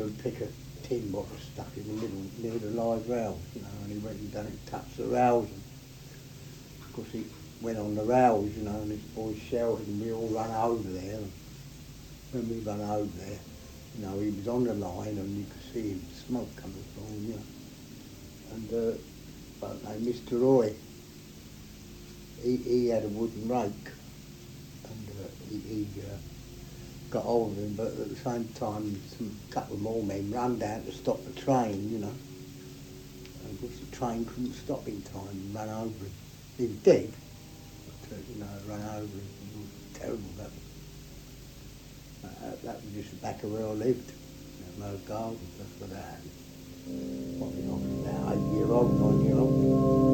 go and pick a tin bottle stuck in the middle near the live rails, you know, and he went and done it, touched the rails. And of course, he went on the rails, you know, and this boy shouted, and we all ran over there. And when we ran over there, you know, he was on the line, and you could see him smoke coming from him, you know. And uh, but Mr. Roy, he, he had a wooden rake, and uh, he, he uh, got hold of him, but at the same time, some couple more men ran down to stop the train, you know. And of course, the train couldn't stop in time and ran over him. He was dead, but, uh, you know, ran over him. It was terrible, that was. Uh, that was just the back of where I lived. No gardens, that's what that happened. What, you know, about eight year old, nine year old.